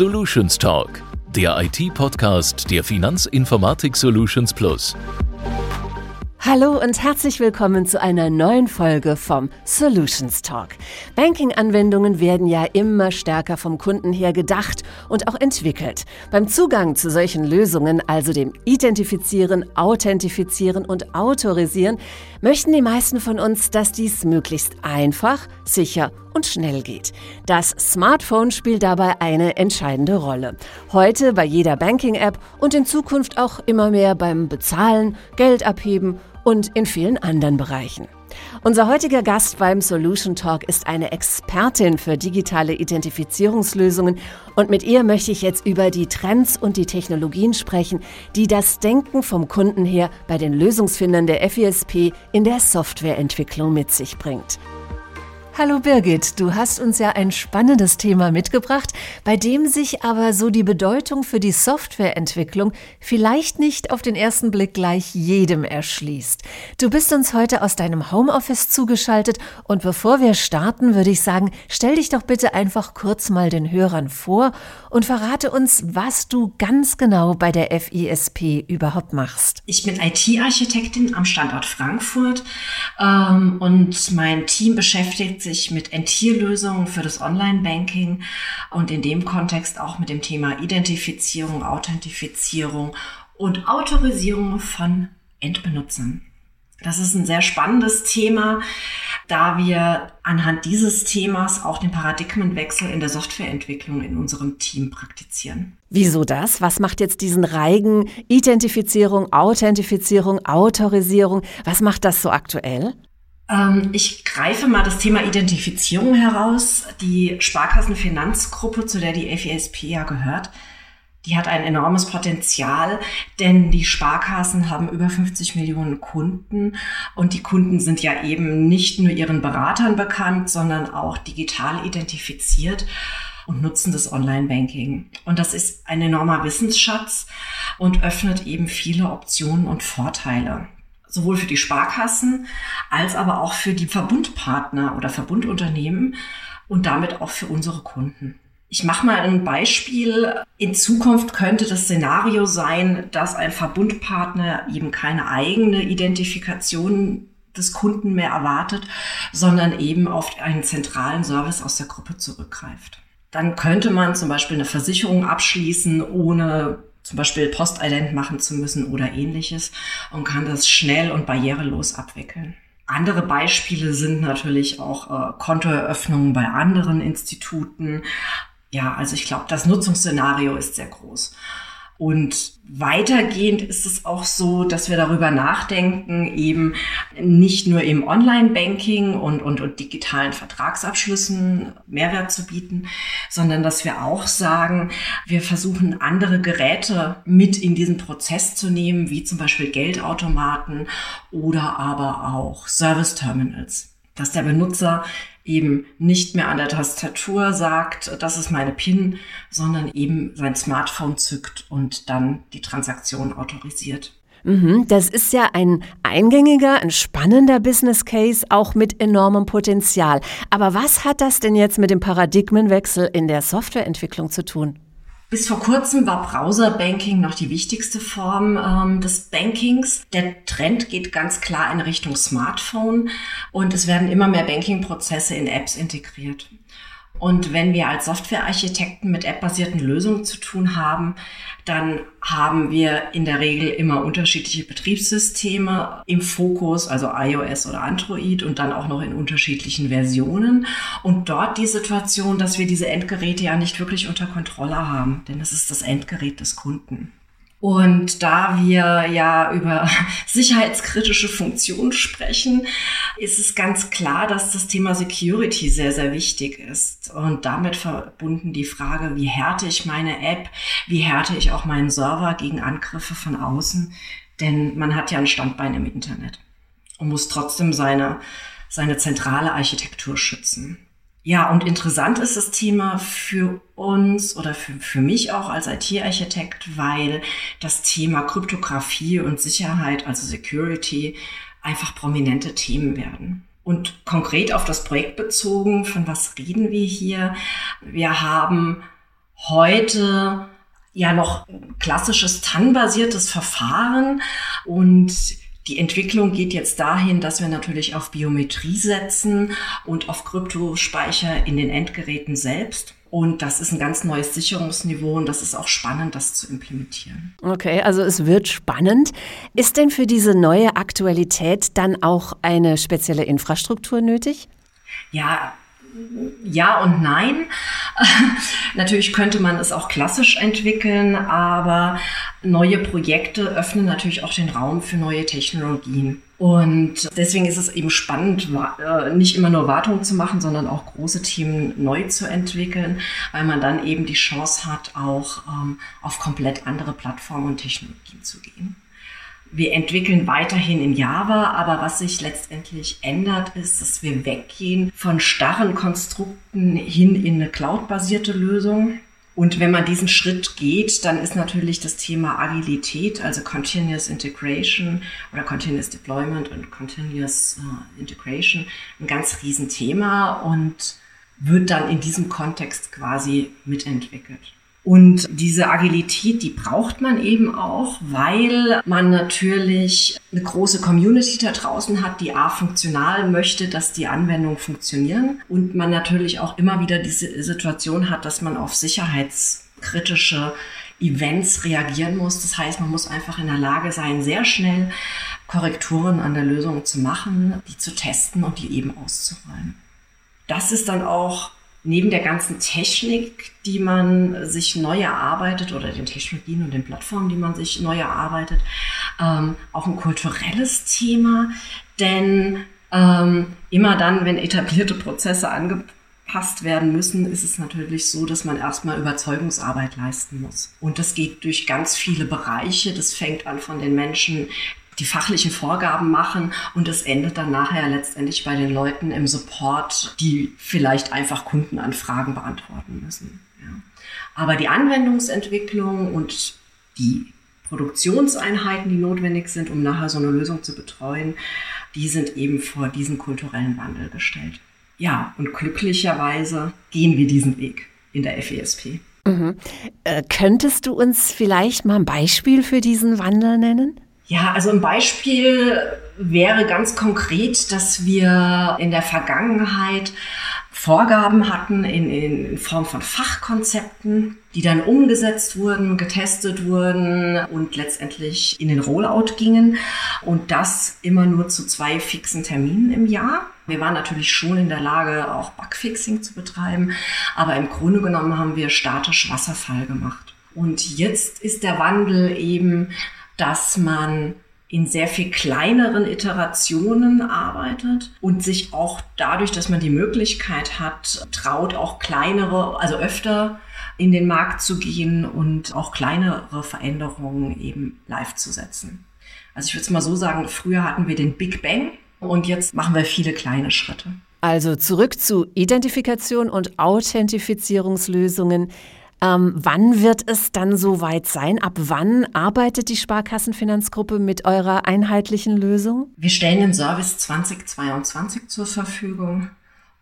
Solutions Talk, der IT-Podcast der Finanzinformatik Solutions Plus. Hallo und herzlich willkommen zu einer neuen Folge vom Solutions Talk. Banking-Anwendungen werden ja immer stärker vom Kunden her gedacht und auch entwickelt. Beim Zugang zu solchen Lösungen, also dem Identifizieren, Authentifizieren und Autorisieren, möchten die meisten von uns, dass dies möglichst einfach, sicher und schnell geht. Das Smartphone spielt dabei eine entscheidende Rolle. Heute bei jeder Banking-App und in Zukunft auch immer mehr beim Bezahlen, Geld abheben und in vielen anderen Bereichen. Unser heutiger Gast beim Solution Talk ist eine Expertin für digitale Identifizierungslösungen und mit ihr möchte ich jetzt über die Trends und die Technologien sprechen, die das Denken vom Kunden her bei den Lösungsfindern der FISP in der Softwareentwicklung mit sich bringt. Hallo Birgit, du hast uns ja ein spannendes Thema mitgebracht, bei dem sich aber so die Bedeutung für die Softwareentwicklung vielleicht nicht auf den ersten Blick gleich jedem erschließt. Du bist uns heute aus deinem Homeoffice zugeschaltet und bevor wir starten, würde ich sagen, stell dich doch bitte einfach kurz mal den Hörern vor und verrate uns, was du ganz genau bei der FISP überhaupt machst. Ich bin IT-Architektin am Standort Frankfurt ähm, und mein Team beschäftigt sich sich mit Entierlösungen für das Online-Banking und in dem Kontext auch mit dem Thema Identifizierung, Authentifizierung und Autorisierung von Endbenutzern. Das ist ein sehr spannendes Thema, da wir anhand dieses Themas auch den Paradigmenwechsel in der Softwareentwicklung in unserem Team praktizieren. Wieso das? Was macht jetzt diesen Reigen Identifizierung, Authentifizierung, Autorisierung? Was macht das so aktuell? Ähm, ich greife mal das Thema Identifizierung heraus. Die Sparkassenfinanzgruppe, zu der die FISP ja gehört, die hat ein enormes Potenzial, denn die Sparkassen haben über 50 Millionen Kunden und die Kunden sind ja eben nicht nur ihren Beratern bekannt, sondern auch digital identifiziert und nutzen das Online-Banking. Und das ist ein enormer Wissensschatz und öffnet eben viele Optionen und Vorteile sowohl für die Sparkassen als aber auch für die Verbundpartner oder Verbundunternehmen und damit auch für unsere Kunden. Ich mache mal ein Beispiel. In Zukunft könnte das Szenario sein, dass ein Verbundpartner eben keine eigene Identifikation des Kunden mehr erwartet, sondern eben auf einen zentralen Service aus der Gruppe zurückgreift. Dann könnte man zum Beispiel eine Versicherung abschließen, ohne zum Beispiel Postident machen zu müssen oder ähnliches und kann das schnell und barrierelos abwickeln. Andere Beispiele sind natürlich auch äh, Kontoeröffnungen bei anderen Instituten. Ja, also ich glaube, das Nutzungsszenario ist sehr groß. Und weitergehend ist es auch so, dass wir darüber nachdenken, eben nicht nur im Online-Banking und, und, und digitalen Vertragsabschlüssen Mehrwert zu bieten, sondern dass wir auch sagen, wir versuchen andere Geräte mit in diesen Prozess zu nehmen, wie zum Beispiel Geldautomaten oder aber auch Service-Terminals dass der Benutzer eben nicht mehr an der Tastatur sagt, das ist meine PIN, sondern eben sein Smartphone zückt und dann die Transaktion autorisiert. Mhm, das ist ja ein eingängiger, ein spannender Business Case, auch mit enormem Potenzial. Aber was hat das denn jetzt mit dem Paradigmenwechsel in der Softwareentwicklung zu tun? Bis vor kurzem war Browser-Banking noch die wichtigste Form ähm, des Bankings. Der Trend geht ganz klar in Richtung Smartphone und es werden immer mehr Banking-Prozesse in Apps integriert. Und wenn wir als Softwarearchitekten mit app-basierten Lösungen zu tun haben, dann haben wir in der Regel immer unterschiedliche Betriebssysteme im Fokus, also iOS oder Android und dann auch noch in unterschiedlichen Versionen. Und dort die Situation, dass wir diese Endgeräte ja nicht wirklich unter Kontrolle haben, denn es ist das Endgerät des Kunden. Und da wir ja über sicherheitskritische Funktionen sprechen, ist es ganz klar, dass das Thema Security sehr, sehr wichtig ist. Und damit verbunden die Frage, wie härte ich meine App, wie härte ich auch meinen Server gegen Angriffe von außen. Denn man hat ja ein Standbein im Internet und muss trotzdem seine, seine zentrale Architektur schützen. Ja, und interessant ist das Thema für uns oder für, für mich auch als IT-Architekt, weil das Thema Kryptographie und Sicherheit, also Security, einfach prominente Themen werden. Und konkret auf das Projekt bezogen, von was reden wir hier? Wir haben heute ja noch klassisches TAN-basiertes Verfahren und die Entwicklung geht jetzt dahin, dass wir natürlich auf Biometrie setzen und auf Kryptospeicher in den Endgeräten selbst. Und das ist ein ganz neues Sicherungsniveau und das ist auch spannend, das zu implementieren. Okay, also es wird spannend. Ist denn für diese neue Aktualität dann auch eine spezielle Infrastruktur nötig? Ja, ja und nein. natürlich könnte man es auch klassisch entwickeln, aber neue Projekte öffnen natürlich auch den Raum für neue Technologien. Und deswegen ist es eben spannend, äh, nicht immer nur Wartung zu machen, sondern auch große Themen neu zu entwickeln, weil man dann eben die Chance hat, auch ähm, auf komplett andere Plattformen und Technologien zu gehen. Wir entwickeln weiterhin in Java, aber was sich letztendlich ändert, ist, dass wir weggehen von starren Konstrukten hin in eine cloud-basierte Lösung. Und wenn man diesen Schritt geht, dann ist natürlich das Thema Agilität, also Continuous Integration oder Continuous Deployment und Continuous uh, Integration ein ganz Riesenthema und wird dann in diesem Kontext quasi mitentwickelt. Und diese Agilität, die braucht man eben auch, weil man natürlich eine große Community da draußen hat, die A funktional möchte, dass die Anwendungen funktionieren und man natürlich auch immer wieder diese Situation hat, dass man auf sicherheitskritische Events reagieren muss. Das heißt, man muss einfach in der Lage sein, sehr schnell Korrekturen an der Lösung zu machen, die zu testen und die eben auszurollen. Das ist dann auch neben der ganzen Technik, die man sich neu erarbeitet oder den Technologien und den Plattformen, die man sich neu erarbeitet, ähm, auch ein kulturelles Thema. Denn ähm, immer dann, wenn etablierte Prozesse angepasst werden müssen, ist es natürlich so, dass man erstmal Überzeugungsarbeit leisten muss. Und das geht durch ganz viele Bereiche. Das fängt an von den Menschen, die fachliche Vorgaben machen und es endet dann nachher letztendlich bei den Leuten im Support, die vielleicht einfach Kundenanfragen beantworten müssen. Ja. Aber die Anwendungsentwicklung und die Produktionseinheiten, die notwendig sind, um nachher so eine Lösung zu betreuen, die sind eben vor diesen kulturellen Wandel gestellt. Ja, und glücklicherweise gehen wir diesen Weg in der FESP. Mhm. Äh, könntest du uns vielleicht mal ein Beispiel für diesen Wandel nennen? Ja, also ein Beispiel wäre ganz konkret, dass wir in der Vergangenheit Vorgaben hatten in, in, Form von Fachkonzepten, die dann umgesetzt wurden, getestet wurden und letztendlich in den Rollout gingen. Und das immer nur zu zwei fixen Terminen im Jahr. Wir waren natürlich schon in der Lage, auch Bugfixing zu betreiben, aber im Grunde genommen haben wir statisch Wasserfall gemacht. Und jetzt ist der Wandel eben dass man in sehr viel kleineren Iterationen arbeitet und sich auch dadurch, dass man die Möglichkeit hat, traut, auch kleinere, also öfter in den Markt zu gehen und auch kleinere Veränderungen eben live zu setzen. Also ich würde es mal so sagen, früher hatten wir den Big Bang und jetzt machen wir viele kleine Schritte. Also zurück zu Identifikation und Authentifizierungslösungen. Ähm, wann wird es dann soweit sein? Ab wann arbeitet die Sparkassenfinanzgruppe mit eurer einheitlichen Lösung? Wir stellen den Service 2022 zur Verfügung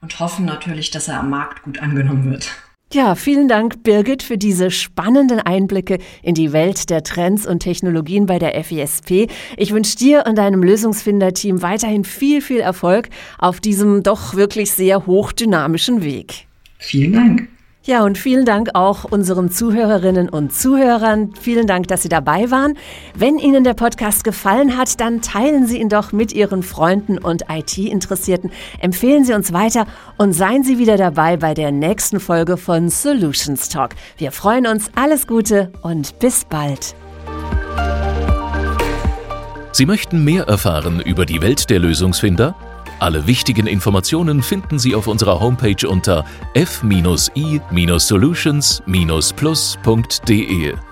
und hoffen natürlich, dass er am Markt gut angenommen wird. Ja, vielen Dank, Birgit, für diese spannenden Einblicke in die Welt der Trends und Technologien bei der FISP. Ich wünsche dir und deinem Lösungsfinder-Team weiterhin viel, viel Erfolg auf diesem doch wirklich sehr hochdynamischen Weg. Vielen Dank. Ja, und vielen Dank auch unseren Zuhörerinnen und Zuhörern. Vielen Dank, dass Sie dabei waren. Wenn Ihnen der Podcast gefallen hat, dann teilen Sie ihn doch mit Ihren Freunden und IT-Interessierten. Empfehlen Sie uns weiter und seien Sie wieder dabei bei der nächsten Folge von Solutions Talk. Wir freuen uns. Alles Gute und bis bald. Sie möchten mehr erfahren über die Welt der Lösungsfinder? Alle wichtigen Informationen finden Sie auf unserer Homepage unter f-i-solutions-plus.de.